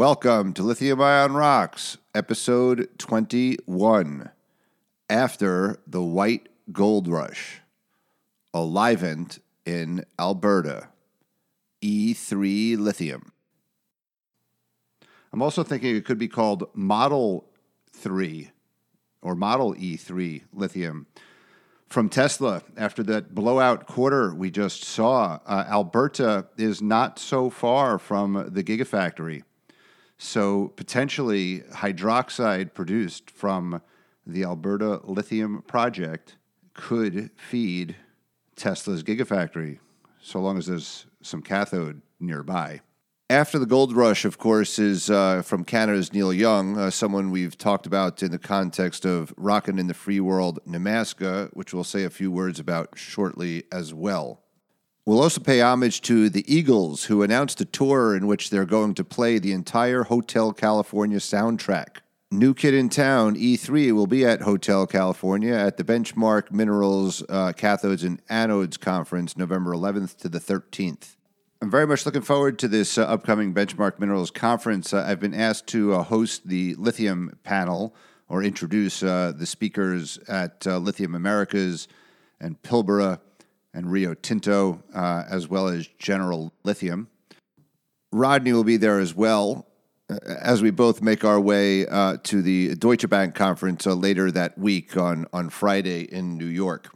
Welcome to Lithium Ion Rocks, episode 21. After the White Gold Rush, a Livent in Alberta, E3 Lithium. I'm also thinking it could be called Model 3 or Model E3 Lithium from Tesla after that blowout quarter we just saw. Uh, Alberta is not so far from the Gigafactory. So potentially hydroxide produced from the Alberta lithium project could feed Tesla's Gigafactory, so long as there's some cathode nearby. After the gold rush, of course, is uh, from Canada's Neil Young, uh, someone we've talked about in the context of Rockin' in the Free World Nemaska, which we'll say a few words about shortly as well. We'll also pay homage to the Eagles, who announced a tour in which they're going to play the entire Hotel California soundtrack. New Kid in Town, E3, will be at Hotel California at the Benchmark Minerals uh, Cathodes and Anodes Conference, November 11th to the 13th. I'm very much looking forward to this uh, upcoming Benchmark Minerals Conference. Uh, I've been asked to uh, host the lithium panel or introduce uh, the speakers at uh, Lithium Americas and Pilbara and Rio Tinto, uh, as well as General Lithium. Rodney will be there as well uh, as we both make our way uh, to the Deutsche Bank conference uh, later that week on, on Friday in New York.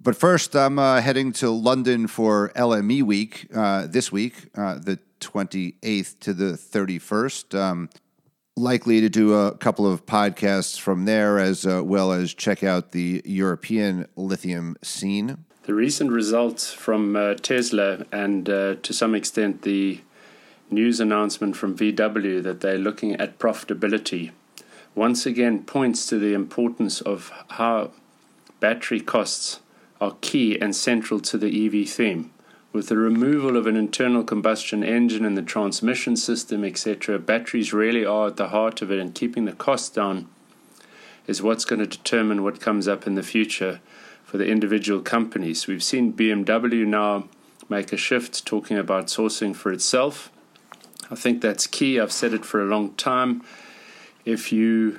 But first, I'm uh, heading to London for LME Week uh, this week, the 28th to the 31st. Um, likely to do a couple of podcasts from there, as well as check out the European lithium scene. The recent results from uh, Tesla and uh, to some extent the news announcement from VW that they're looking at profitability once again points to the importance of how battery costs are key and central to the EV theme. With the removal of an internal combustion engine and the transmission system, etc., batteries really are at the heart of it, and keeping the cost down is what's going to determine what comes up in the future for the individual companies. We've seen BMW now make a shift talking about sourcing for itself. I think that's key. I've said it for a long time. If you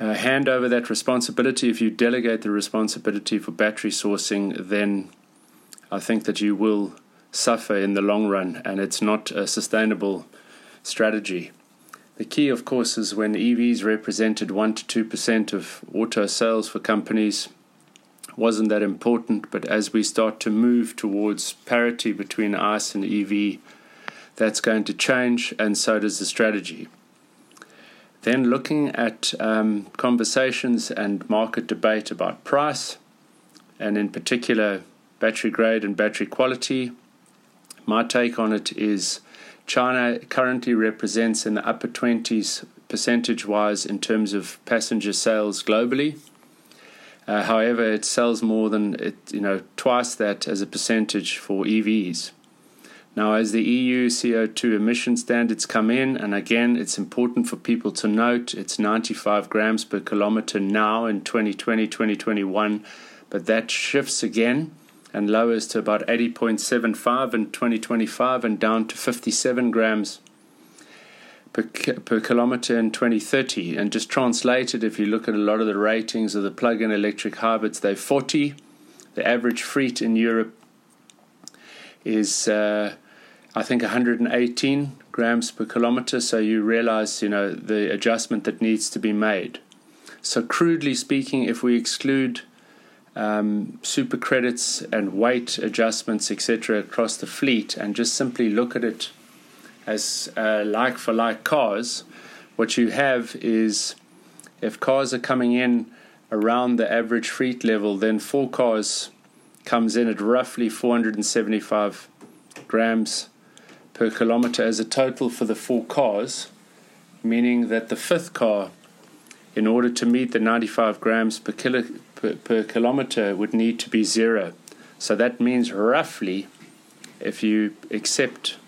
uh, hand over that responsibility, if you delegate the responsibility for battery sourcing, then I think that you will suffer in the long run, and it's not a sustainable strategy. The key, of course, is when EVs represented 1 to 2% of auto sales for companies, wasn't that important, but as we start to move towards parity between ICE and EV, that's going to change, and so does the strategy. Then, looking at um, conversations and market debate about price, and in particular battery grade and battery quality, my take on it is China currently represents in the upper 20s percentage wise in terms of passenger sales globally. Uh, however, it sells more than it, you know twice that as a percentage for EVs. Now, as the EU CO2 emission standards come in, and again, it's important for people to note it's 95 grams per kilometer now in 2020 2021, but that shifts again and lowers to about 80.75 in 2025 and down to 57 grams per, per kilometer in 2030. And just translated, if you look at a lot of the ratings of the plug in electric hybrids, they're 40. The average fleet in Europe is, uh, I think, 118 grams per kilometer. So you realize, you know, the adjustment that needs to be made. So, crudely speaking, if we exclude um, super credits and weight adjustments, etc., across the fleet, and just simply look at it as uh, like for like cars, what you have is if cars are coming in around the average fleet level, then four cars comes in at roughly 475 grams per kilometer as a total for the four cars, meaning that the fifth car, in order to meet the 95 grams per, kilo, per, per kilometer, would need to be zero. So that means roughly, if you accept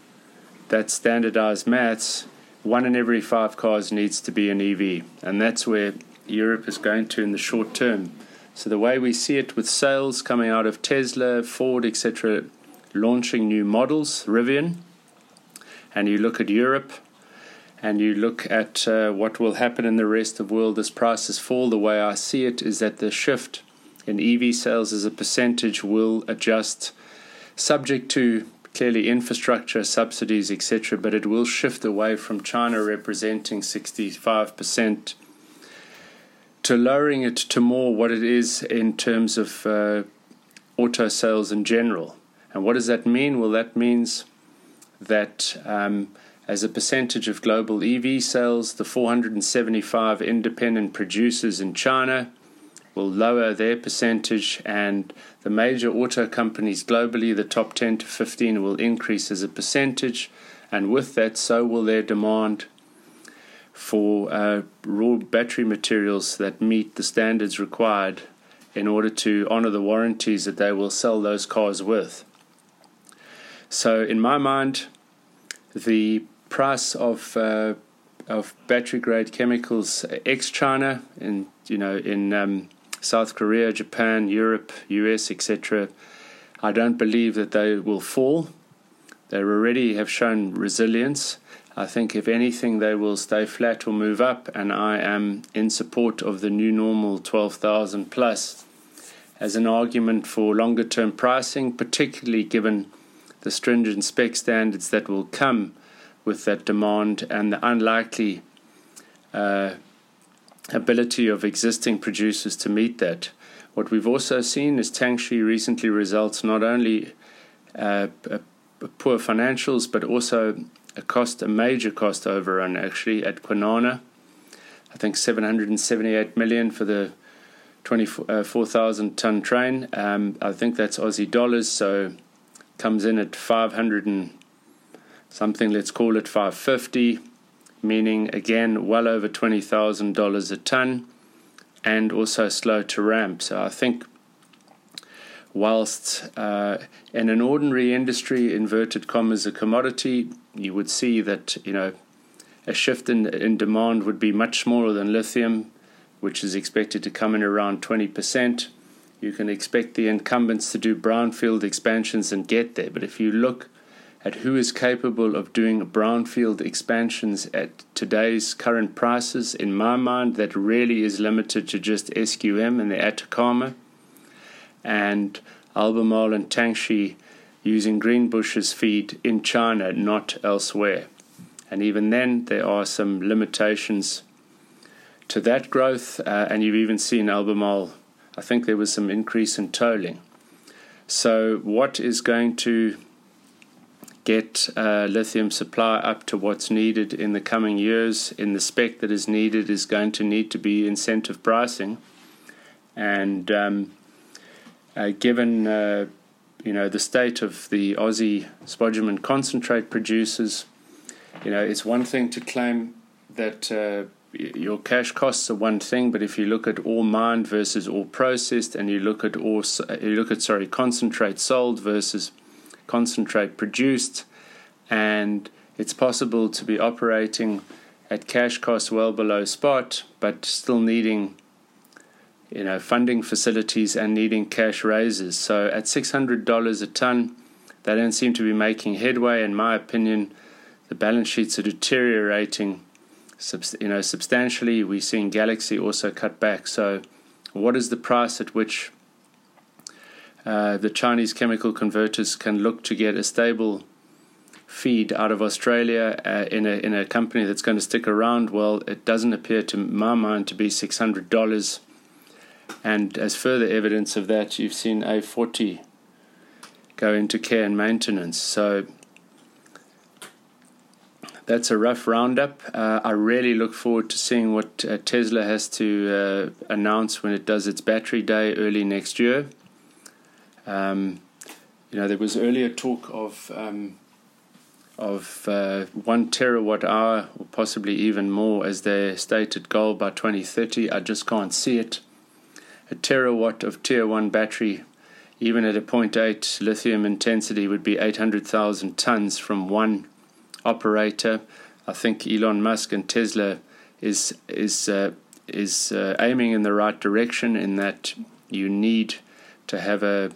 that standardized maths, one in every five cars needs to be an EV, and that's where Europe is going to in the short term. So the way we see it with sales coming out of Tesla, Ford, etc., launching new models, Rivian, and you look at Europe, and you look at uh, what will happen in the rest of the world as prices fall, the way I see it is that the shift in EV sales as a percentage will adjust, subject to clearly infrastructure, subsidies, etc., but it will shift away from China representing 65% to lowering it to more what it is in terms of uh, auto sales in general. And what does that mean? Well, that means that um, as a percentage of global EV sales, the 475 independent producers in China will lower their percentage, and the major auto companies globally, the top 10 to 15, will increase as a percentage. And with that, so will their demand for uh, raw battery materials that meet the standards required in order to honor the warranties that they will sell those cars with. So, in my mind, the price of uh, of battery grade chemicals ex China in you know in um, South Korea, Japan, Europe, US, etc. I don't believe that they will fall. They already have shown resilience. I think, if anything, they will stay flat or move up, and I am in support of the new normal 12,000 plus as an argument for longer term pricing, particularly given the stringent spec standards that will come with that demand and the unlikely uh, ability of existing producers to meet that. What we've also seen is Tianqi recently results not only uh, poor financials but also a cost, a major cost overrun actually at Kwinana. I think 778 million for the 24,000 uh, ton train. Um, I think that's Aussie dollars, so comes in at 500 and something, let's call it 550, meaning again well over $20,000 a ton and also slow to ramp. So I think whilst uh, in an ordinary industry, inverted commas, a commodity, you would see that, you know, a shift in, in demand would be much smaller than lithium, which is expected to come in around 20%. You can expect the incumbents to do brownfield expansions and get there. But if you look at who is capable of doing brownfield expansions at today's current prices, in my mind, that really is limited to just SQM and the Atacama and Albemarle and Tianqi using Greenbushes feed in China, not elsewhere. And even then, there are some limitations to that growth, uh, and you've even seen Albemarle, I think there was some increase in tolling. So, what is going to get uh, lithium supply up to what's needed in the coming years in the spec that is needed is going to need to be incentive pricing. And um, uh, given uh, you know the state of the Aussie spodumene concentrate producers, you know it's one thing to claim that uh, your cash costs are one thing, but if you look at all mined versus all processed, and you look at all you look at sorry concentrate sold versus concentrate produced, and it's possible to be operating at cash costs well below spot, but still needing you know funding facilities and needing cash raises. So at six hundred dollars a ton, they don't seem to be making headway. In my opinion, the balance sheets are deteriorating. You know, substantially. We're seeing Galaxy also cut back. So, what is the price at which uh, the Chinese chemical converters can look to get a stable feed out of Australia uh, in a in a company that's going to stick around. Well, it doesn't appear to my mind to be six hundred dollars. And as further evidence of that, you've seen A40 go into care and maintenance. So that's a rough roundup. Uh, I really look forward to seeing what uh, Tesla has to uh, announce when it does its battery day early next year. Um, you know, there was earlier talk of um, of uh, one terawatt hour, or possibly even more, as their stated goal by 2030. I just can't see it. A terawatt of tier one battery, even at a 0.8 lithium intensity, would be 800,000 tons from one operator. I think Elon Musk and Tesla is is uh, is uh, aiming in the right direction in that you need to have a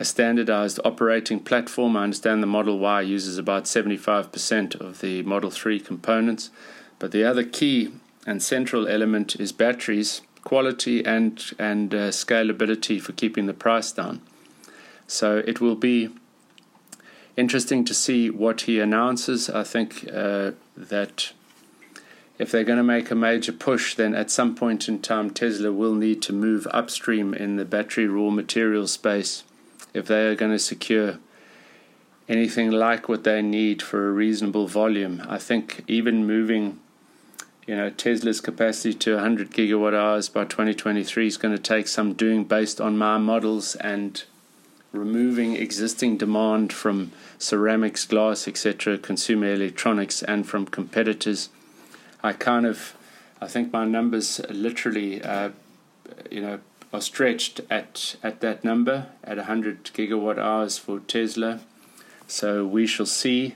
a standardized operating platform. I understand the Model Y uses about 75% of the Model 3 components, but the other key and central element is batteries, quality, and, and uh, scalability for keeping the price down. So it will be interesting to see what he announces. I think uh, that if they're going to make a major push, then at some point in time, Tesla will need to move upstream in the battery raw material space if they are going to secure anything like what they need for a reasonable volume. I think even moving, you know, Tesla's capacity to 100 gigawatt hours by 2023 is going to take some doing based on my models and removing existing demand from ceramics, glass, etc., consumer electronics, and from competitors. I kind of, I think my numbers literally, uh, you know, are stretched at, at that number at 100 gigawatt hours for Tesla. So we shall see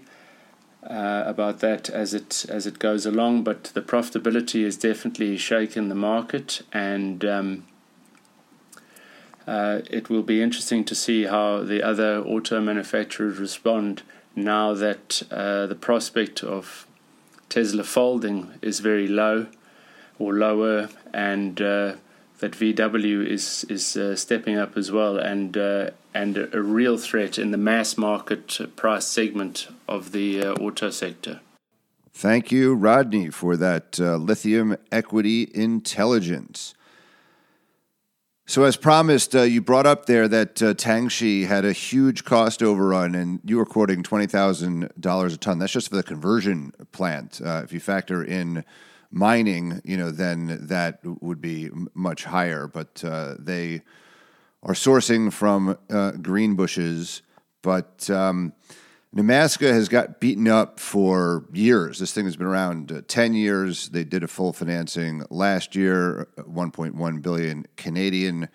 uh, about that as it as it goes along. But the profitability is definitely shaken the market, and um, uh, it will be interesting to see how the other auto manufacturers respond now that uh, the prospect of Tesla folding is very low or lower, and uh, that VW is is uh, stepping up as well, and uh, and a real threat in the mass market price segment of the uh, auto sector. Thank you, Rodney, for that uh, lithium equity intelligence. So, as promised, uh, you brought up there that uh, Tianqi had a huge cost overrun, and you were quoting twenty thousand dollars a ton. That's just for the conversion plant. if you factor in mining, you know, then that would be much higher. But uh, they are sourcing from uh, Greenbushes. But um, Nemaska has got beaten up for years. This thing has been around uh, 10 years. They did a full financing last year, uh, 1.1 billion Canadian.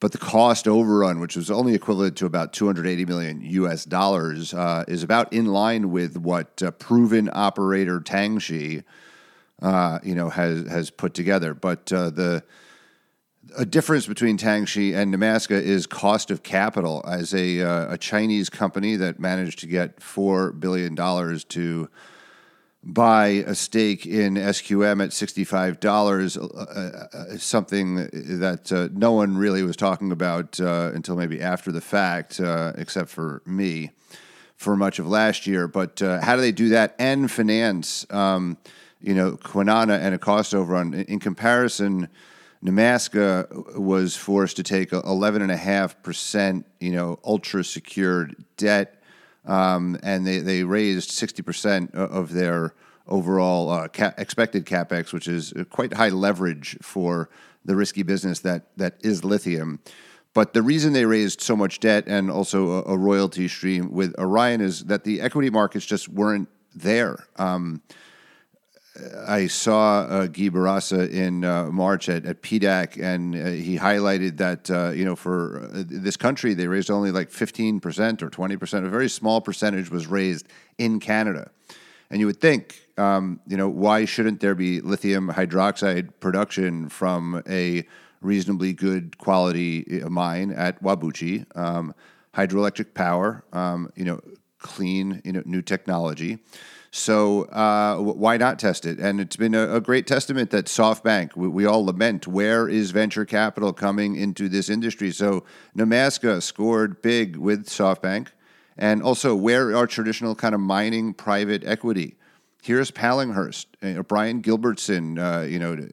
But the cost overrun, which was only equivalent to about 280 million US dollars, uh, is about in line with what uh, proven operator Tianqi uh, you know, has has put together. But uh, the a difference between Tianqi and Nemaska is cost of capital. As a uh, a Chinese company that managed to get four billion dollars to buy a stake in SQM at sixty-five dollars, uh, uh, uh, something that no one really was talking about until maybe after the fact, except for me, for much of last year. But how do they do that and finance? Um, you know, Kwinana and a cost overrun. In, comparison, Nemaska was forced to take 11.5%, you know, ultra secured debt, um, and they, they raised 60% of their overall uh, ca- expected capex, which is quite high leverage for the risky business that, that is lithium. But the reason they raised so much debt and also a, a royalty stream with Orion is that the equity markets just weren't there. Um, I saw uh, Guy Bourassa in uh, March at, at PDAC, and uh, he highlighted that uh, you know for uh, this country they raised only like fifteen percent or twenty percent. A very small percentage was raised in Canada, and you would think, um, you know, why shouldn't there be lithium hydroxide production from a reasonably good quality uh, mine at Whabouchi, um, hydroelectric power, um, you know, clean, you know, new technology. So uh, why not test it? And it's been a, a great testament that SoftBank, we, we, all lament, where is venture capital coming into this industry? So Nemaska scored big with SoftBank. And also, where are traditional kind of mining private equity? Here's Pallinghurst, uh, Brian Gilbertson, uh, you know,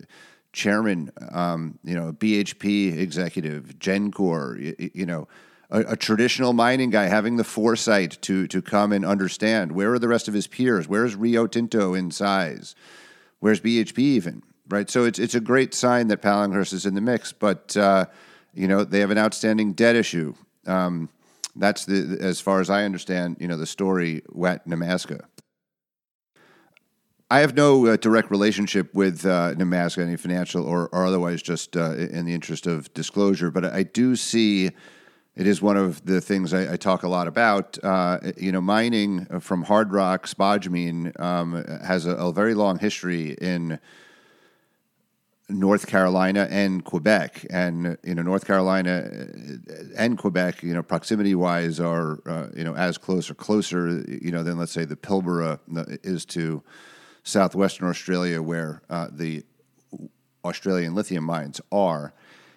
chairman, um, you know, BHP executive, Gencor, you, you know, a, a, traditional mining guy having the foresight to to come and understand where are the rest of his peers? Where's Rio Tinto in size? Where's BHP even? Right. So it's it's a great sign that Pallinghurst is in the mix, but uh, you know they have an outstanding debt issue. Um, that's the as far as I understand, you know, the story at Nemaska. I have no uh, direct relationship with uh, Nemaska, any financial or, or otherwise, just uh, in the interest of disclosure. But I do see it is one of the things I, I talk a lot about. Uh, you know, mining from hard rock spodumene um, has a, a, very long history in North Carolina and Quebec, and you know North Carolina and Quebec, you know proximity wise are uh, you know as close or closer, you know than let's say the Pilbara is to southwestern Australia, where uh, the Australian lithium mines are.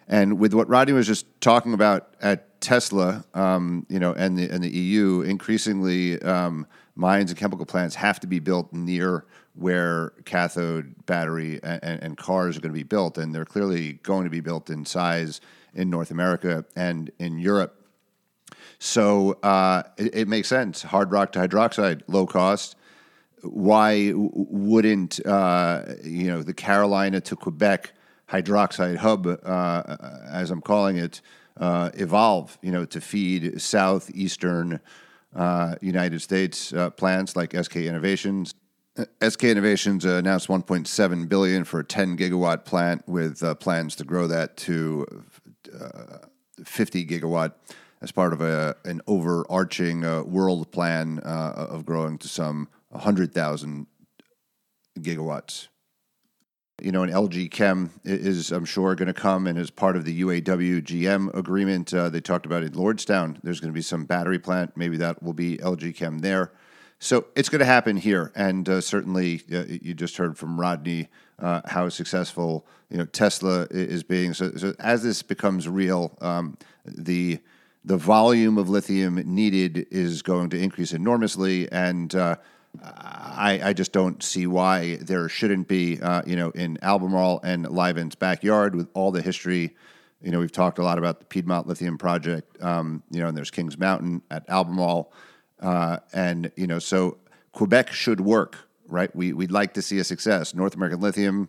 And with what Rodney was just talking about at Tesla, um, you know, and the and the EU, increasingly um, mines and chemical plants have to be built near where cathode battery and, and, cars are going to be built, and they're clearly going to be built in size in North America and in Europe. So uh, it, it, makes sense. Hard rock to hydroxide, low cost. Why wouldn't uh, you know the Carolina to Quebec hydroxide hub, uh, as I'm calling it, uh, evolve? You know, to feed southeastern uh, United States uh, plants like SK Innovations. SK Innovations announced 1.7 billion for a 10 gigawatt plant with uh, plans to grow that to uh, 50 gigawatt as part of a, an overarching uh, world plan uh, of growing to some 100,000 gigawatts. You know, an LG Chem is, I'm sure, going to come and as part of the UAW GM agreement. Uh, they talked about in Lordstown, there's going to be some battery plant. Maybe that will be LG Chem there. So it's going to happen here, and uh, certainly uh, you just heard from Rodney uh, how successful you know Tesla is being. So, so as this becomes real, um, the the volume of lithium needed is going to increase enormously, and uh, I, I, just don't see why there shouldn't be, uh, you know, in Albemarle and Livent's backyard with all the history. You know, we've talked a lot about the Piedmont Lithium Project, um, you know, and there's Kings Mountain at Albemarle. Uh, and you know, so Quebec should work, right? We we'd like to see a success. North American Lithium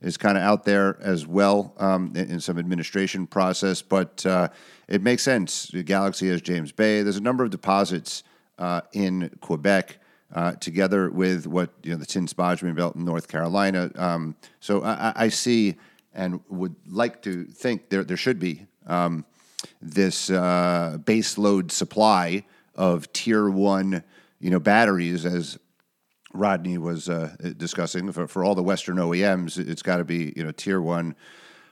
is kind of out there as well um, in, in, some administration process, but uh, it makes sense. The Galaxy has James Bay. There's a number of deposits uh, in Quebec. Uh, together with what you know the tin spodumene belt in North Carolina, um, so I, I, see and would like to think there there should be um, this uh, base load supply of tier one, you know, batteries as Rodney was uh, discussing for, for all the Western OEMs. It's got to be you know tier one,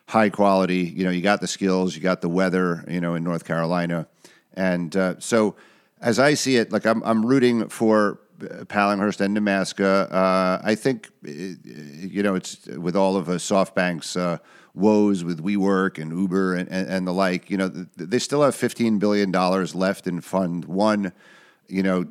high quality. You know, you got the skills, you got the weather. You know, in North Carolina, and uh, so as I see it, like I'm I'm rooting for Pallinghurst and Nemaska. Uh, I think you know it's with all of uh, SoftBank's uh, woes with WeWork and Uber and, and, and, the like. You know, they still have fifteen billion dollars left in Fund One. You know,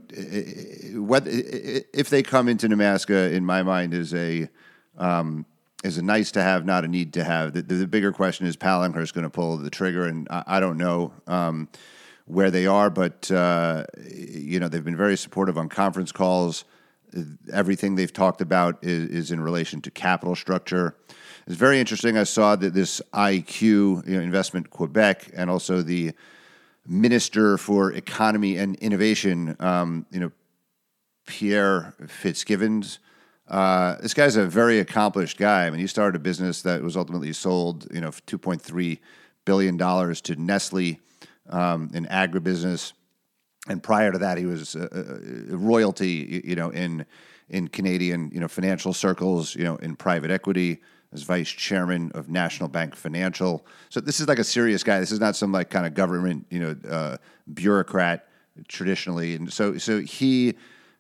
whether if they come into Nemaska, in my mind, is a um, is a nice to have, not a need to have. The, the bigger question is Pallinghurst going to pull the trigger, and I, I don't know. Um, where they are, but uh, you know they've been very supportive on conference calls. Everything they've talked about is, is, in relation to capital structure. It's very interesting. I saw that this IQ you know, Investment Quebec and also the Minister for Economy and Innovation, um, you know, Pierre Fitzgibbons. Uh, this guy's a very accomplished guy. I mean, he started a business that was ultimately sold, you know, two point three billion dollars to Nestle um, in agribusiness, and prior to that, he was a, a royalty, you know, in in Canadian, you know, financial circles, you know, in private equity as vice chairman of National Bank Financial. So this is like a serious guy. This is not some like kind of government, you know, uh, bureaucrat traditionally. And so, so he.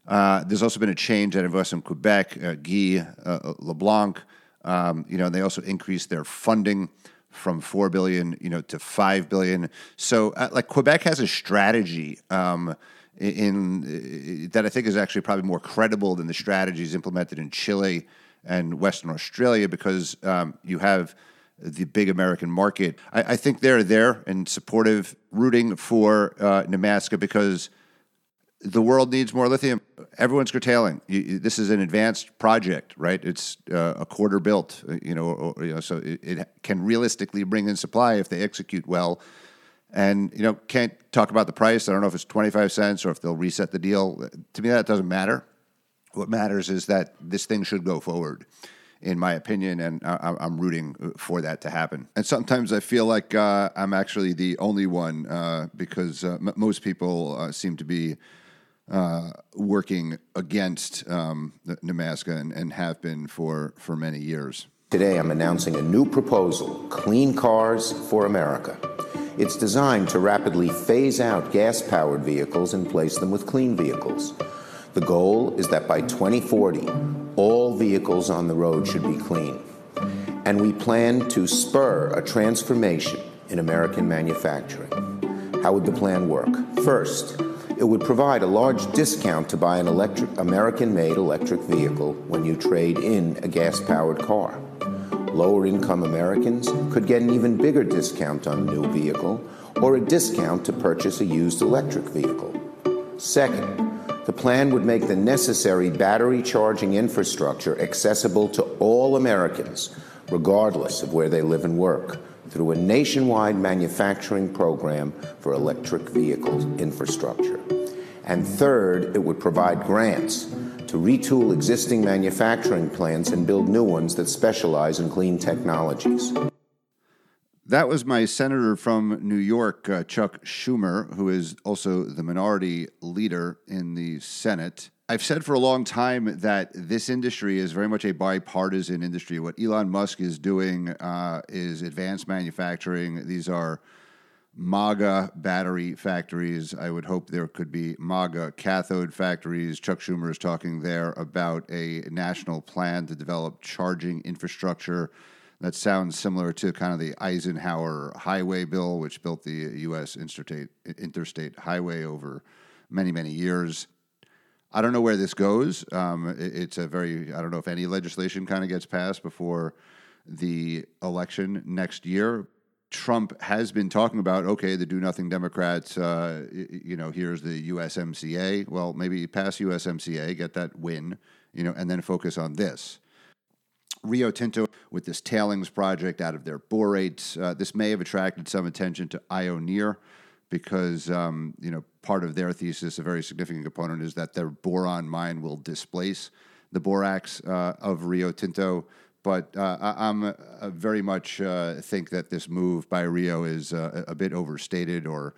Uh, there's also been a change at Investment Quebec. Uh, Guy uh, LeBlanc, um, you know, they also increased their funding from four billion, you know, to five billion. So, uh, like Quebec has a strategy um, in, in, that I think is actually probably more credible than the strategies implemented in Chile and Western Australia because um, you have the big American market. I, I, think they're there and supportive, rooting for uh, Nemaska because the world needs more lithium. Everyone's curtailing. You, this is an advanced project, right? It's uh, a quarter built, uh, you know, or, you know so it, it, can realistically bring in supply if they execute well. And you know, can't talk about the price. I don't know if it's twenty five cents or if they'll reset the deal. To me, that doesn't matter. What matters is that this thing should go forward, in my opinion, and I, am rooting for that to happen. And sometimes I feel like uh, I'm actually the only one uh, because uh, m- most people uh, seem to be uh, working against um, Nemaska and, and, have been for, for many years. Today, I'm announcing a new proposal Clean Cars for America. It's designed to rapidly phase out gas powered vehicles and place them with clean vehicles. The goal is that by 2040, all vehicles on the road should be clean. And we plan to spur a transformation in American manufacturing. How would the plan work? First, it would provide a large discount to buy an electric, American-made electric vehicle when you trade in a gas-powered car. Lower income Americans could get an even bigger discount on a new vehicle or a discount to purchase a used electric vehicle. Second, the plan would make the necessary battery charging infrastructure accessible to all Americans, regardless of where they live and work, through a nationwide manufacturing program for electric vehicle infrastructure. And third, it would provide grants to retool existing manufacturing plants and build new ones that specialize in clean technologies. That was my senator from New York, uh, Chuck Schumer, who is also the minority leader in the Senate. I've said for a long time that this industry is very much a bipartisan industry. What Elon Musk is doing uh, is advanced manufacturing. These are MAGA battery factories. I would hope there could be MAGA cathode factories. Chuck Schumer is talking there about a national plan to develop charging infrastructure that sounds similar to kind of the Eisenhower highway bill, which built the U.S. interstate, interstate highway over many, many years. I don't know where this goes. Um, it, it's a very, I don't know if any legislation kind of gets passed before the election next year. Trump has been talking about, okay, the do nothing Democrats, uh, you know, here's the USMCA. Well, maybe pass USMCA, get that win, you know, and then focus on this. Rio Tinto with this tailings project out of their borates. Uh, this may have attracted some attention to Ioneer because, um, you know, part of their thesis, a very significant component, is that their boron mine will displace the borax uh, of Rio Tinto. But uh, I, am uh, very much uh, think that this move by Rio is uh, a bit overstated or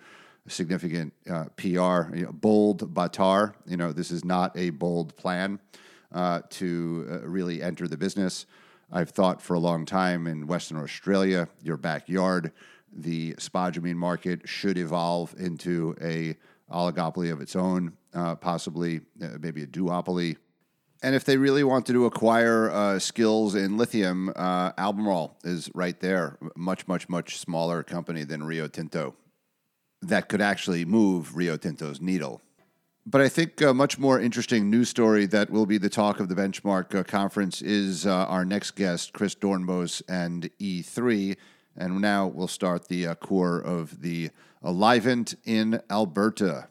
significant uh, PR. You know, bold Baatar. You know, this is not a bold plan to really enter the business. I've thought for a long time in Western Australia, your backyard, the spodumene market should evolve into a oligopoly of its own, possibly maybe a duopoly and if they really wanted to acquire uh, skills in lithium, uh, Albemarle is right there. Much, much, much smaller company than Rio Tinto that could actually move Rio Tinto's needle. But I think a much more interesting news story that will be the talk of the benchmark uh, conference is uh, our next guest, Chris Doornbos and E3. And now we'll start the uh, core of the Livent in Alberta,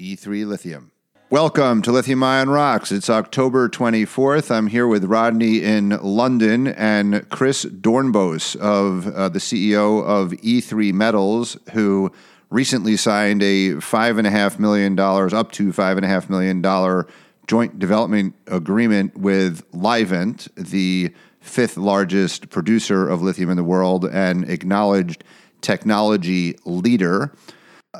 E3 Lithium. Welcome to Lithium Ion Rocks. It's October 24th. I'm here with Rodney in London and Chris Doornbos, of uh, the CEO of E3 Metals, who recently signed a $5.5 million, up to $5.5 million joint development agreement with Livent, the fifth largest producer of lithium in the world and acknowledged technology leader.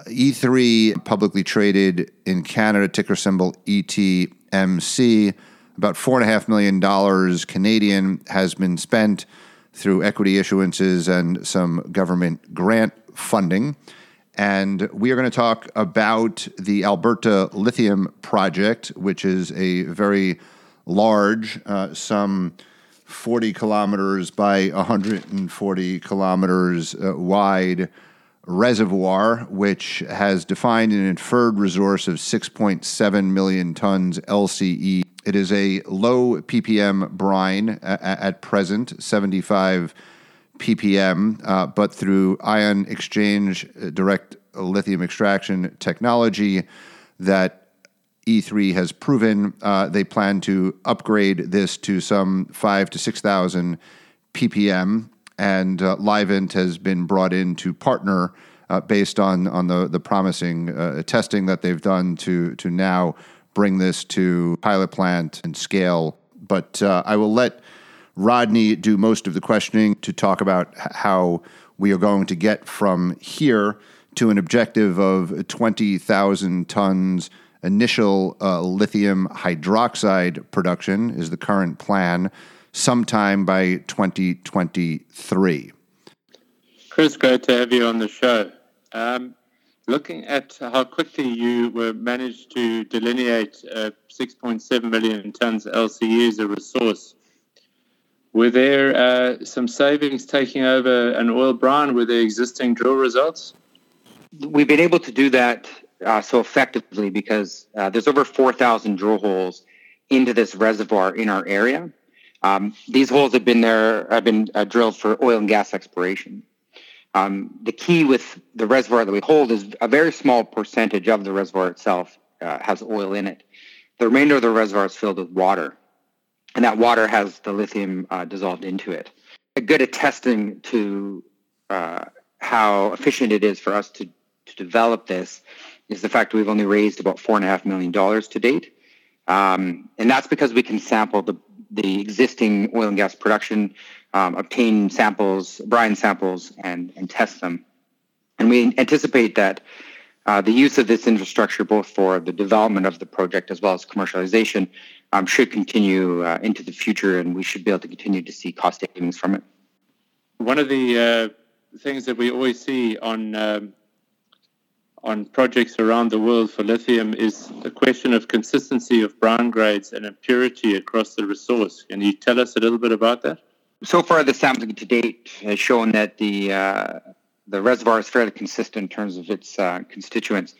E3 publicly traded in Canada, ticker symbol ETMC. About $4.5 million Canadian has been spent through equity issuances and some government grant funding. And we are going to talk about the Alberta Lithium Project, which is a very large, uh, some 40 kilometers by 140 kilometers uh, wide reservoir, which has defined an inferred resource of 6.7 million tons LCE. It is a low ppm brine at present, 75 ppm, uh, but through ion exchange uh, direct lithium extraction technology that E3 has proven, uh, they plan to upgrade this to some five to 6,000 ppm and uh, Livent has been brought in to partner uh, based on on the the promising uh, testing that they've done to to now bring this to pilot plant and scale. But uh, I will let Rodney do most of the questioning to talk about how we are going to get from here to an objective of 20,000 tons initial uh, lithium hydroxide production is the current plan sometime by 2023. Chris, great to have you on the show. Um, looking at how quickly you were managed to delineate uh, 6.7 million tons LCE as a resource, were there uh, some savings taking over an oil brine with the existing drill results? We've been able to do that uh, so effectively because uh, there's over 4,000 drill holes into this reservoir in our area. Um, these holes have been there, have been uh, drilled for oil and gas exploration. Um, the key with the reservoir that we hold is a very small percentage of the reservoir itself uh, has oil in it. The remainder of the reservoir is filled with water, and that water has the lithium uh, dissolved into it. A good attesting to uh, how efficient it is for us to, to develop this is the fact that we've only raised about four and a half million dollars to date, um, and that's because we can sample the the existing oil and gas production, um, obtain samples, brine samples, and, and test them. And we anticipate that uh, the use of this infrastructure, both for the development of the project as well as commercialization, um, should continue uh, into the future, and we should be able to continue to see cost savings from it. One of the uh, things that we always see on um, on projects around the world for lithium is the question of consistency of brine grades and impurity across the resource. Can you tell us a little bit about that? So far, the sampling to date has shown that the uh, the reservoir is fairly consistent in terms of its uh, constituents.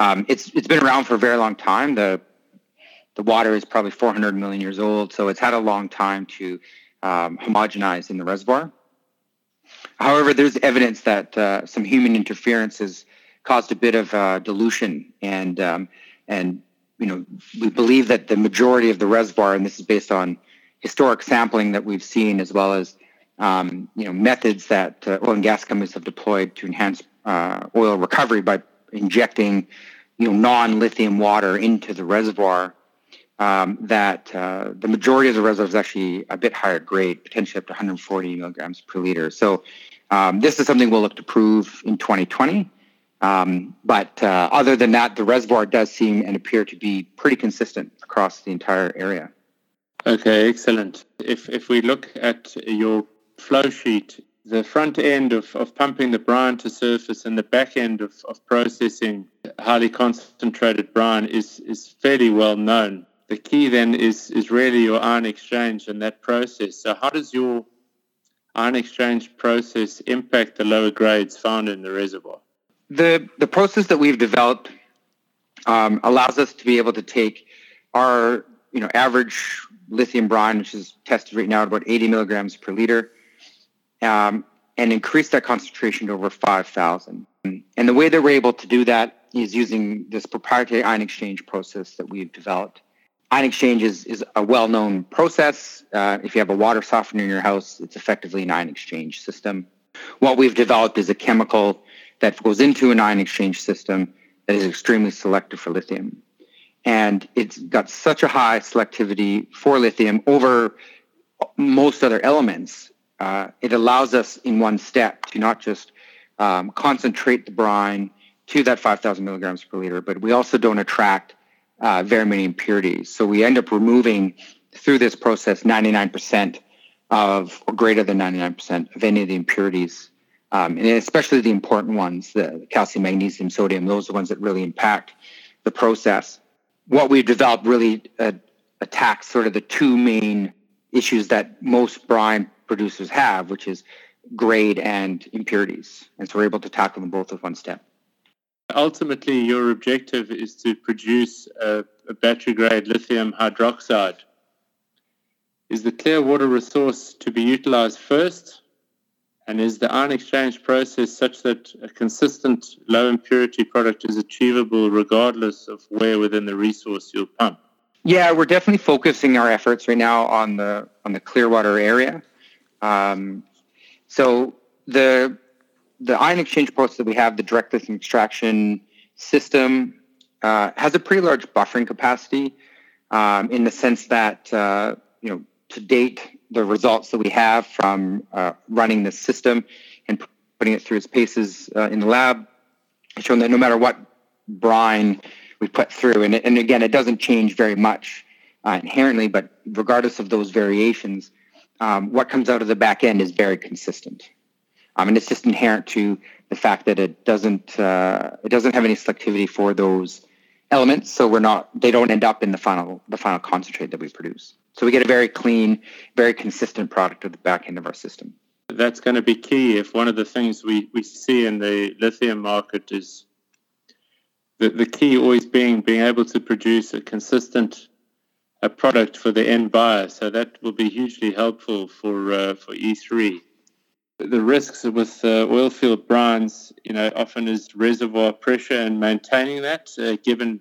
Um, it's it's been around for a very long time. The the water is probably 400 million years old, so it's had a long time to um, homogenize in the reservoir. However, there's evidence that uh, some human interference has caused a bit of uh, dilution, and um, and you know we believe that the majority of the reservoir, and this is based on historic sampling that we've seen, as well as um, you know methods that uh, oil and gas companies have deployed to enhance uh, oil recovery by injecting you know non-lithium water into the reservoir. Um, that uh, the majority of the reservoir is actually a bit higher grade, potentially up to 140 milligrams per liter. So um, this is something we'll look to prove in 2020. Um, but uh, other than that, the reservoir does seem and appear to be pretty consistent across the entire area. Okay, excellent. If if we look at your flow sheet, the front end of, of pumping the brine to surface and the back end of, of processing highly concentrated brine is, is fairly well known. The key then is, is really your ion exchange and that process. So how does your ion exchange process impact the lower grades found in the reservoir? The the process that we've developed um, allows us to be able to take our you know average lithium brine, which is tested right now at about 80 milligrams per liter, um, and increase that concentration to over 5,000. And the way that we're able to do that is using this proprietary ion exchange process that we've developed. Ion exchange is, is a well-known process. Uh, if you have a water softener in your house, it's effectively an ion exchange system. What we've developed is a chemical that goes into an ion exchange system that is extremely selective for lithium. And it's got such a high selectivity for lithium over most other elements. Uh, it allows us in one step to not just um, concentrate the brine to that 5,000 milligrams per liter, but we also don't attract uh, very many impurities. So we end up removing through this process 99% of, or greater than 99% of any of the impurities um, and especially the important ones, the calcium, magnesium, sodium, those are the ones that really impact the process. What we've developed really uh, attacks sort of the two main issues that most brine producers have, which is grade and impurities. And so we're able to tackle them both with one step. Ultimately, your objective is to produce a, a battery grade lithium hydroxide. Is the Clearwater resource to be utilized first and is the ion exchange process such that a consistent low impurity product is achievable regardless of where within the resource you'll pump? Yeah, we're definitely focusing our efforts right now on the on the Clearwater area. Um, so the the ion exchange process that we have, the direct lithium extraction system, uh, has a pretty large buffering capacity um, in the sense that uh, you know to date the results that we have from uh, running this system and putting it through its paces uh, in the lab has shown that no matter what brine we put through, and, and again, it doesn't change very much uh, inherently, but regardless of those variations, um, what comes out of the back end is very consistent. Um, mean, it's just inherent to the fact that it doesn't uh, it doesn't have any selectivity for those elements, so we're not they don't end up in the final the final concentrate that we produce. So we get a very clean, very consistent product at the back end of our system. That's going to be key. If one of the things we, we see in the lithium market is the, the key always being being able to produce a consistent a product for the end buyer. So that will be hugely helpful for uh, for E3. The risks with uh, oil field brines, you know, often is reservoir pressure and maintaining that. Uh, given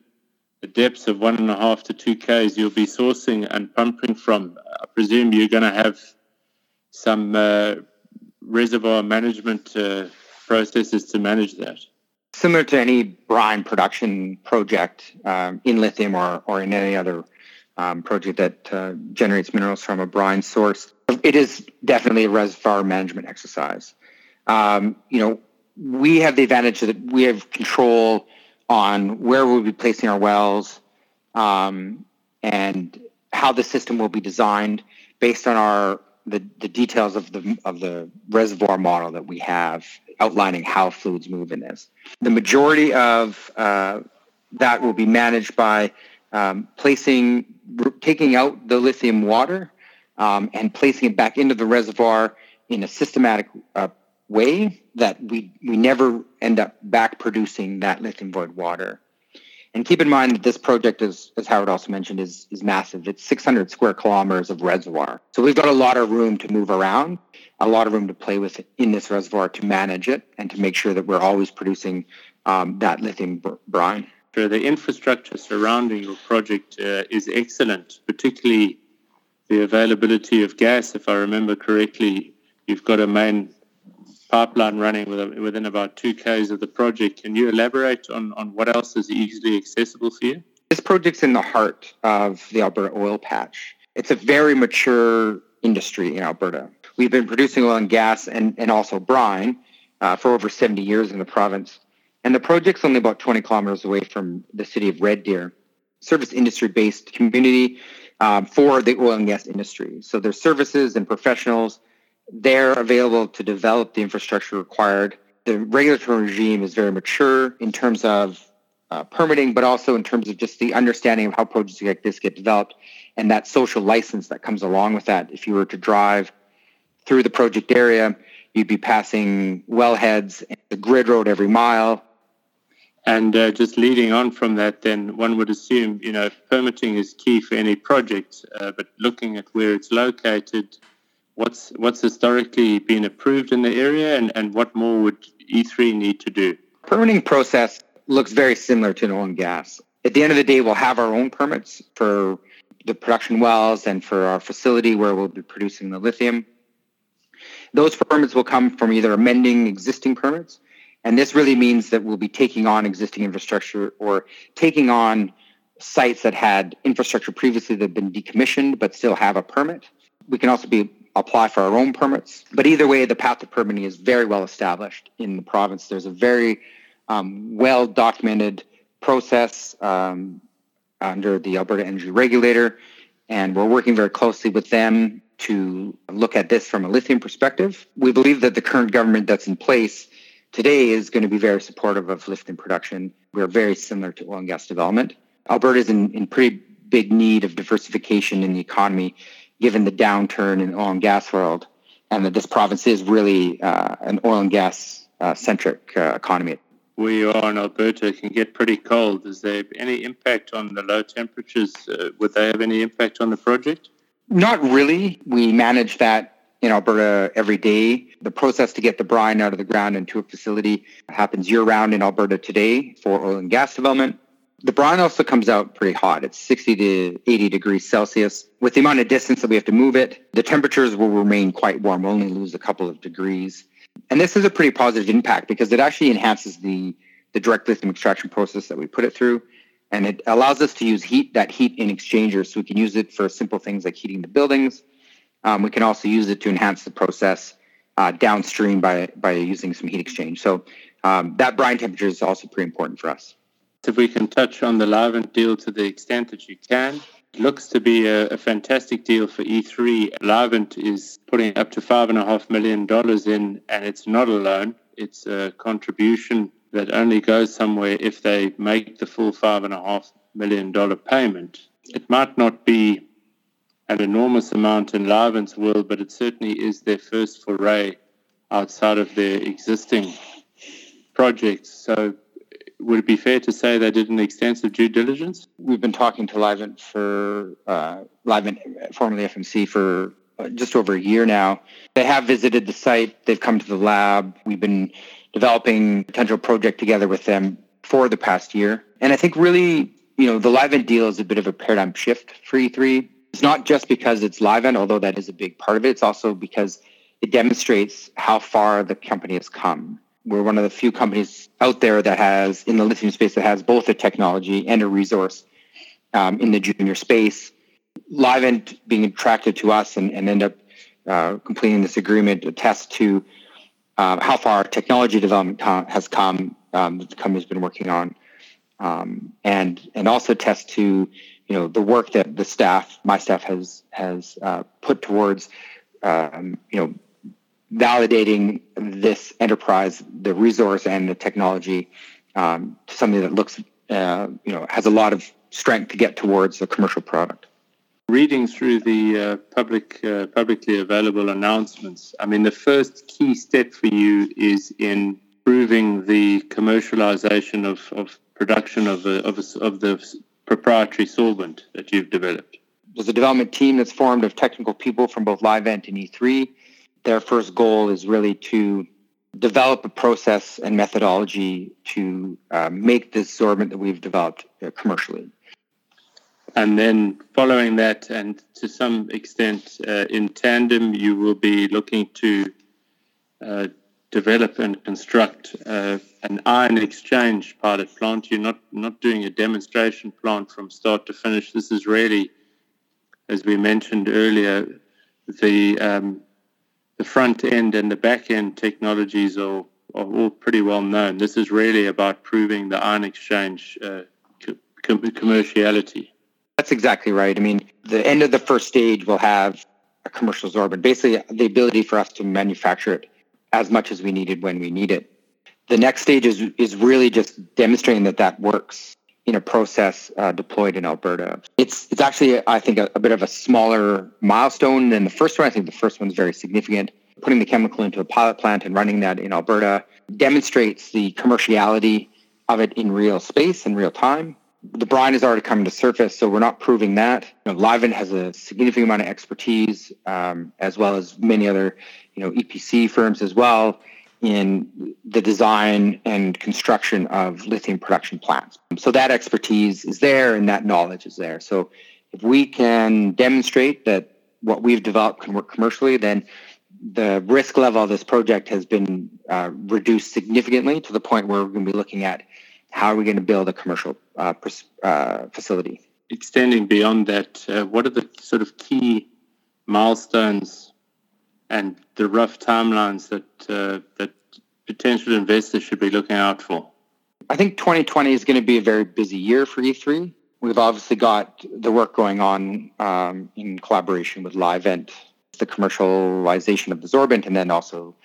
the depths of one and a half to two k's you'll be sourcing and pumping from, I presume you're going to have some uh, reservoir management uh, processes to manage that. Similar to any brine production project um, in lithium or, or in any other um, project that uh, generates minerals from a brine source, it is definitely a reservoir management exercise. Um, you know, we have the advantage that we have control on where we'll be placing our wells um, and how the system will be designed based on our the, the details of the of the reservoir model that we have outlining how fluids move in this. The majority of uh, that will be managed by um, placing, taking out the lithium water um, and placing it back into the reservoir in a systematic uh, way that we, we never end up back producing that lithium void water. And keep in mind that this project, is, as Howard also mentioned, is, is massive. It's 600 square kilometers of reservoir. So we've got a lot of room to move around, a lot of room to play with in this reservoir to manage it and to make sure that we're always producing um, that lithium brine. Sure, the infrastructure surrounding your project uh, is excellent, particularly the availability of gas. If I remember correctly, you've got a main pipeline running within about two k's of the project. Can you elaborate on, on what else is easily accessible for you? This project's in the heart of the Alberta oil patch. It's a very mature industry in Alberta. We've been producing oil and gas and, and also brine uh, for over 70 years in the province. And the project's only about 20 kilometers away from the city of Red Deer. Service industry based community um, for the oil and gas industry. So there's services and professionals they're available to develop the infrastructure required. The regulatory regime is very mature in terms of uh, permitting, but also in terms of just the understanding of how projects like this get developed and that social license that comes along with that. If you were to drive through the project area, you'd be passing wellheads and the grid road every mile. And uh, just leading on from that, then one would assume, you know, permitting is key for any project, uh, but looking at where it's located, what's what's historically been approved in the area and, and what more would E3 need to do? Permitting process looks very similar to oil and gas. At the end of the day, we'll have our own permits for the production wells and for our facility where we'll be producing the lithium. Those permits will come from either amending existing permits, and this really means that we'll be taking on existing infrastructure or taking on sites that had infrastructure previously that have been decommissioned but still have a permit. We can also be apply for our own permits. But either way, the path to permitting is very well established in the province. There's a very um, well documented process um, under the Alberta Energy Regulator, and we're working very closely with them to look at this from a lithium perspective. We believe that the current government that's in place today is going to be very supportive of lithium production. We're very similar to oil and gas development. Alberta is in, in pretty big need of diversification in the economy given the downturn in the oil and gas world, and that this province is really uh, an oil and gas uh, centric uh, economy. Where you are in Alberta can get pretty cold. Is there any impact on the low temperatures? Uh, would they have any impact on the project? Not really. We manage that in Alberta every day. The process to get the brine out of the ground into a facility happens year round in Alberta today for oil and gas development. The brine also comes out pretty hot. It's 60 to 80 degrees Celsius. With the amount of distance that we have to move it, the temperatures will remain quite warm. We'll only lose a couple of degrees. And this is a pretty positive impact because it actually enhances the, the direct lithium extraction process that we put it through. And it allows us to use heat, that heat in exchangers. So we can use it for simple things like heating the buildings. Um, we can also use it to enhance the process uh, downstream by, by using some heat exchange. So um, that brine temperature is also pretty important for us if we can touch on the Livent deal to the extent that you can. It looks to be a, a, fantastic deal for E3. Livent is putting up to $5.5 million in, and it's not a loan. It's a contribution that only goes somewhere if they make the full $5.5 million payment. It might not be an enormous amount in Livent's world, but it certainly is their first foray outside of their existing projects. So would it be fair to say they did an extensive due diligence? We've been talking to Livent for uh, Livent, formerly FMC, for uh, just over a year now. They have visited the site. They've come to the lab. We've been developing potential project together with them for the past year. And I think really, you know, the Livent deal is a bit of a paradigm shift for E3. It's not just because it's Livent, although that is a big part of it. It's also because it demonstrates how far the company has come we're one of the few companies out there that has in the lithium space that has both a technology and a resource um, in the junior space. Livent being attracted to us and, and end up uh, completing this agreement attests to uh, how far technology development has come um, that the company's been working on, um, and and also attests to you know the work that the staff, my staff, has has uh, put towards um, you know validating this enterprise, the resource and the technology, um, to something that looks, uh, you know, has a lot of strength to get towards a commercial product. Reading through the uh, public, uh, publicly available announcements, I mean, the first key step for you is in proving the commercialization of, of production of, a, of, a, of the proprietary sorbent that you've developed. There's a development team that's formed of technical people from both Livent and E3 their first goal is really to develop a process and methodology to uh, make this sorbent that we've developed uh, commercially. And then following that, and to some extent uh, in tandem, you will be looking to uh, develop and construct uh, an ion exchange pilot plant. You're not, not doing a demonstration plant from start to finish. This is really, as we mentioned earlier, the um, the front end and the back end technologies are, are all pretty well known. This is really about proving the ion exchange uh, com- commerciality. That's exactly right. I mean, the end of the first stage will have a commercial sorbent, basically the ability for us to manufacture it as much as we need it when we need it. The next stage is, is really just demonstrating that that works in a process uh, deployed in Alberta. It's it's actually I think a, a, bit of a smaller milestone than the first one. I think the first one is very significant. Putting the chemical into a pilot plant and running that in Alberta demonstrates the commerciality of it in real space and real time. The brine has already come to surface, so we're not proving that. You know, has a significant amount of expertise, um, as well as many other, you know, EPC firms as well in the design and construction of lithium production plants. So that expertise is there and that knowledge is there. So if we can demonstrate that what we've developed can work commercially, then the risk level of this project has been uh, reduced significantly to the point where we're going to be looking at how are we going to build a commercial uh, uh, facility. Extending beyond that, uh, what are the sort of key milestones and the rough timelines that uh, that potential investors should be looking out for? I think 2020 is going to be a very busy year for E3. We've obviously got the work going on um, in collaboration with Livent, the commercialization of the sorbent, and then also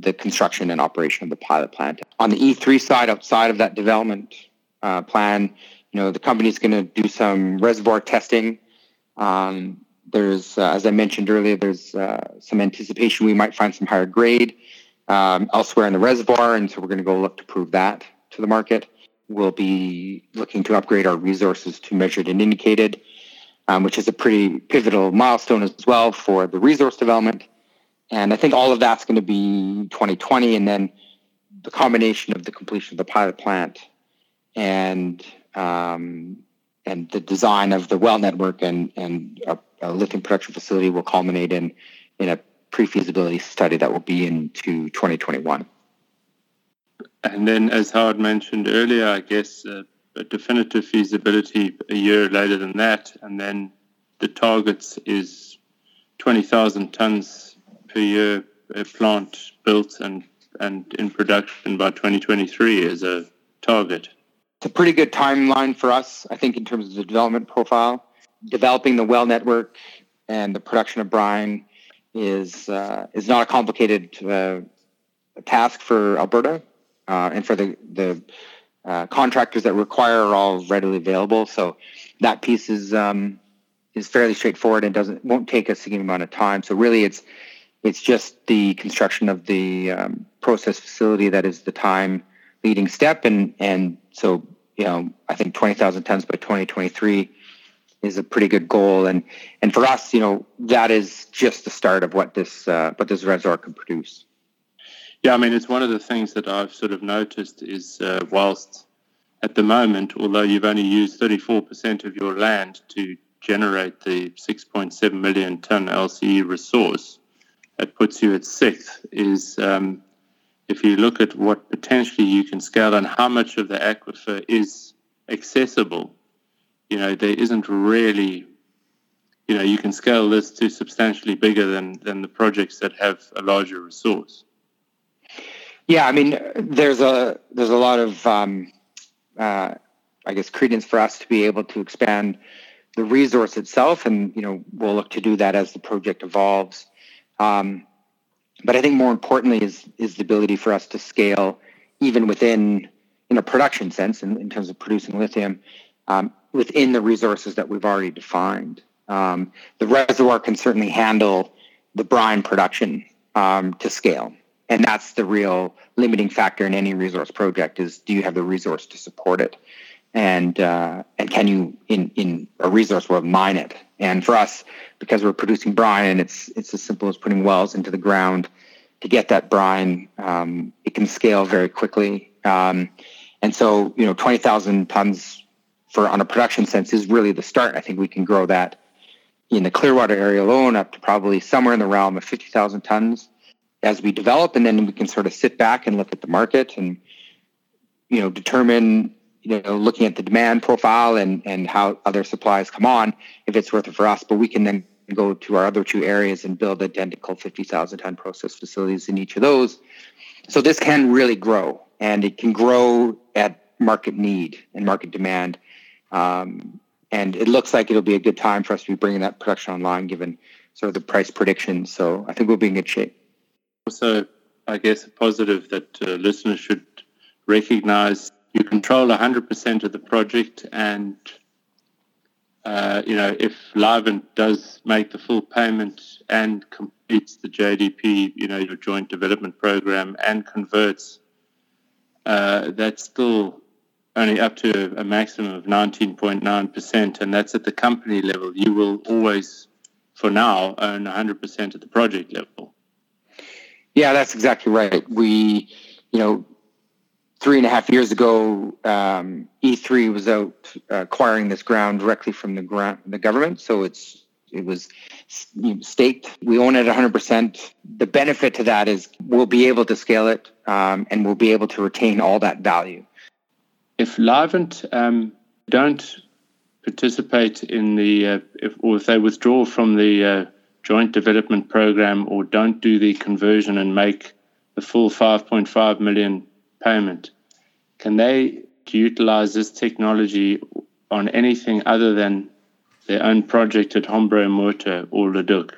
the construction and operation of the pilot plant. On the E3 side, outside of that development uh, plan, you know, the company is going to do some reservoir testing um, there's, uh, as I mentioned earlier, there's uh, some anticipation we might find some higher grade um, elsewhere in the reservoir, and so we're going to go look to prove that to the market. We'll be looking to upgrade our resources to measured and indicated, um, which is a pretty pivotal milestone as well for the resource development. And I think all of that's going to be 2020, and then the combination of the completion of the pilot plant and um, and the design of the well network and and lithium production facility will culminate in in a pre-feasibility study that will be into 2021. And then, as Howard mentioned earlier, I guess uh, a definitive feasibility a year later than that, and then the targets is 20,000 tons per year a plant built and and in production by 2023 as a target it's a pretty good timeline for us, I think, in terms of the development profile. Developing the well network and the production of brine is uh, is not a complicated uh, task for Alberta uh, and for the the uh, contractors that require are all readily available. So that piece is um, is fairly straightforward and doesn't won't take a significant amount of time. So really, it's it's just the construction of the um, process facility that is the time leading step, and and so you know I think twenty thousand tons by twenty twenty three is a pretty good goal, and and for us, you know that is just the start of what this uh, what this reservoir can produce. Yeah, I mean, it's one of the things that I've sort of noticed is uh, whilst at the moment, although you've only used 34% of your land to generate the 6.7 million ton LCE resource, that puts you at sixth. Is um, if you look at what potentially you can scale and how much of the aquifer is accessible, you know, there isn't really, you know, you can scale this to substantially bigger than, than the projects that have a larger resource. Yeah, I mean, there's a there's a lot of um, uh, I guess credence for us to be able to expand the resource itself, and you know we'll look to do that as the project evolves. Um, but I think more importantly is is the ability for us to scale even within in a production sense, in, in terms of producing lithium, um, within the resources that we've already defined. Um, the reservoir can certainly handle the brine production um, to scale. And that's the real limiting factor in any resource project is do you have the resource to support it? And uh, and can you in in a resource world mine it? And for us because we're producing brine it's it's as simple as putting wells into the ground to get that brine um, it can scale very quickly. Um, and so you know 20,000 tons for on a production sense is really the start i think we can grow that in the clearwater area alone up to probably somewhere in the realm of 50,000 tons as we develop, and then we can sort of sit back and look at the market and you know determine you know looking at the demand profile and and how other supplies come on if it's worth it for us. But we can then go to our other two areas and build identical 50,000 ton process facilities in each of those. So this can really grow, and it can grow at market need and market demand. Um, and it looks like it'll be a good time for us to be bringing that production online, given sort of the price predictions. So I think we'll be in good shape also, I guess, a positive that uh, listeners should recognize you control 100% of the project and uh, you know, if Livent does make the full payment and completes the JDP, you know, your joint development program and converts, uh, that's still only up to a maximum of 19.9%, and that's at the company level. You will always, for now, own 100% at the project level. Yeah, that's exactly right. We, you know, three and a half years ago, um, E3 was out uh, acquiring this ground directly from the grant, the government. So it's it was staked. We own it 100%. The benefit to that is we'll be able to scale it um, and we'll be able to retain all that value. If Livent um, don't participate in the, uh, if, or if they withdraw from the uh, joint development program or don't do the conversion and make the full 5.5 million payment, can they utilize this technology on anything other than their own project at Hombre Muerto or Leduc?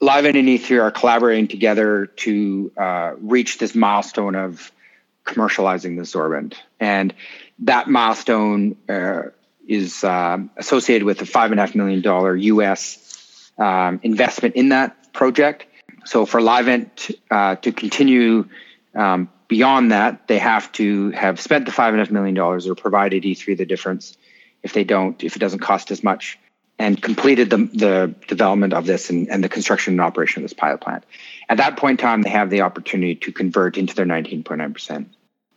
Livent and E3 are collaborating together to uh, reach this milestone of commercializing the sorbent. And that milestone uh, is uh, associated with a $5.5 million US um, investment in that project. So for Livent uh, to continue um, beyond that, they have to have spent the five and a half million dollars or provided E3 the difference. If they don't, if it doesn't cost as much, and completed the, the development of this and, and the construction and operation of this pilot plant. At that point in time, they have the opportunity to convert into their 19.9%.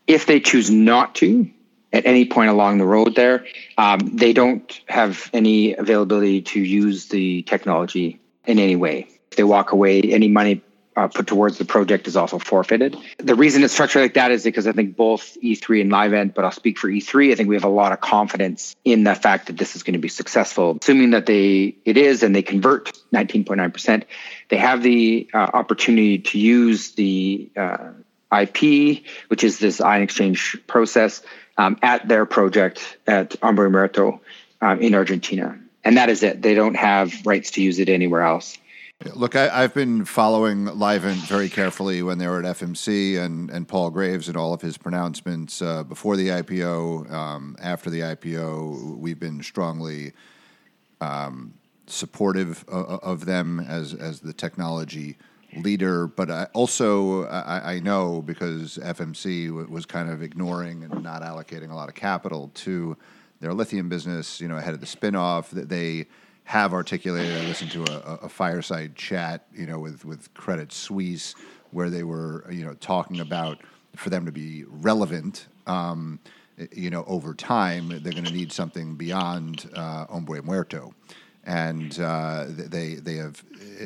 If they choose not to, at any point along the road there. Um, they don't have any availability to use the technology in any way. If they walk away, any money uh, put towards the project is also forfeited. The reason it's structured like that is because I think both E3 and Livent, but I'll speak for E3. I think we have a lot of confidence in the fact that this is going to be successful. Assuming that they it is and they convert 19.9%, they have the uh, opportunity to use the uh, IP, which is this ion exchange process, um, at their project at Hombre Muerto um, in Argentina. and that is it. They don't have rights to use it anywhere else. Look, I, have been following Livent very carefully when they were at FMC and, and Paul Graves and all of his pronouncements uh, before the IPO, um, after the IPO. We've been strongly um, supportive of, of, them as, as the technology leader, but I also I, I, know because FMC was kind of ignoring and not allocating a lot of capital to their lithium business, you know, ahead of the spinoff, that they have articulated. I listened to a, a, fireside chat, you know, with with Credit Suisse, where they were, you know, talking about for them to be relevant. Um, you know, over time, they're going to need something beyond uh, Hombre Muerto, and uh, they they have uh,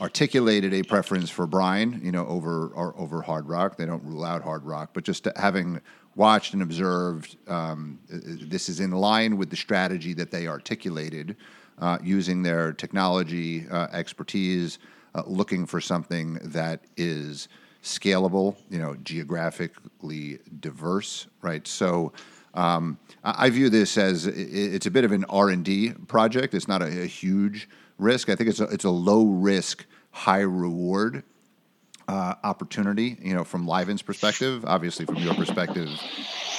articulated a preference for brine, you know, over over hard rock. They don't rule out hard rock, but just having watched and observed, um, this is in line with the strategy that they articulated uh, using their technology uh, expertise, uh, looking for something that is scalable, you know, geographically diverse, right? So um, I view this as it's a bit of an R and D project. It's not a, a, huge risk. I think it's a, it's a low risk, high reward uh, opportunity. You know, from Livent's perspective, obviously from your perspective,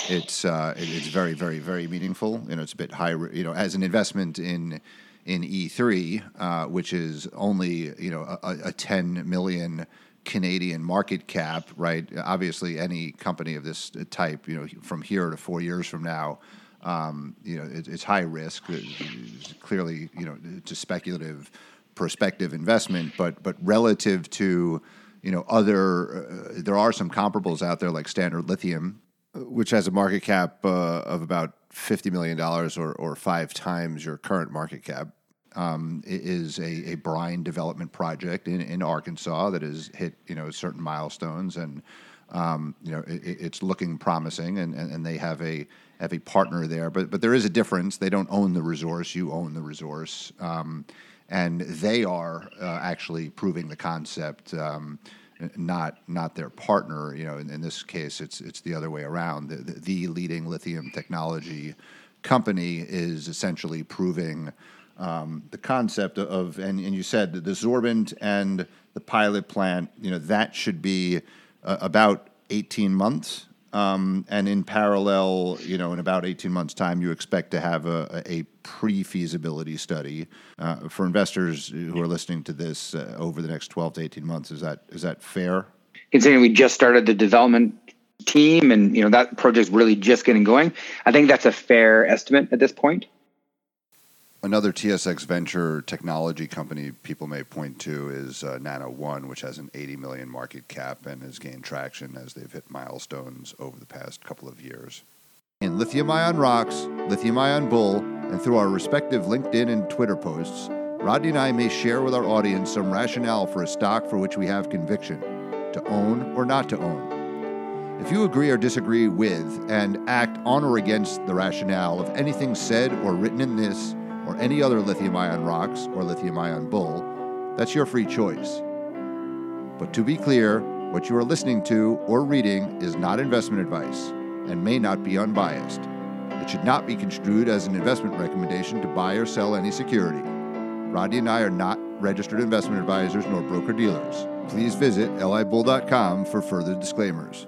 it's uh, it's very, very, very meaningful. You know, it's a bit high. You know, as an investment in in E3, uh, which is only you know a, a 10 million Canadian market cap, right? Obviously, any company of this type, you know, from here to four years from now, um, you know, it, it's high risk. It's clearly, you know, it's a speculative, prospective investment, but but relative to you know other, uh, there are some comparables out there like Standard Lithium, which has a market cap uh, of about fifty million dollars or or five times your current market cap um, is a, a brine development project in, in Arkansas that has hit you know certain milestones and um, you know it, it's looking promising and, and, and, they have a have a partner there. But but there is a difference. They don't own the resource. You own the resource. Um, and they are uh, actually proving the concept um, not not their partner. You know in, in, this case it's it's the other way around. The, the, the leading lithium technology company is essentially proving um, the concept of, and, and you said the sorbent and the pilot plant, you know, that should be uh, about 18 months. Um, and in parallel, you know, in about 18 months' time, you expect to have a, a pre feasibility study. Uh, for investors who are listening to this uh, over the next 12 to 18 months, is that is that fair? Considering we just started the development team and you know that project's really just getting going, I think that's a fair estimate at this point. Another TSX venture technology company people may point to is uh, Nano One, which has an 80 million market cap and has gained traction as they've hit milestones over the past couple of years. In Lithium Ion Rocks, Lithium Ion Bull, and through our respective LinkedIn and Twitter posts, Rodney and I may share with our audience some rationale for a stock for which we have conviction to own or not to own. If you agree or disagree with and act on or against the rationale of anything said or written in this, or any other lithium ion rocks or lithium ion bull, that's your free choice. But to be clear, what you are listening to or reading is not investment advice and may not be unbiased. It should not be construed as an investment recommendation to buy or sell any security. Rodney and I are not registered investment advisors nor broker dealers. Please visit libull.com for further disclaimers.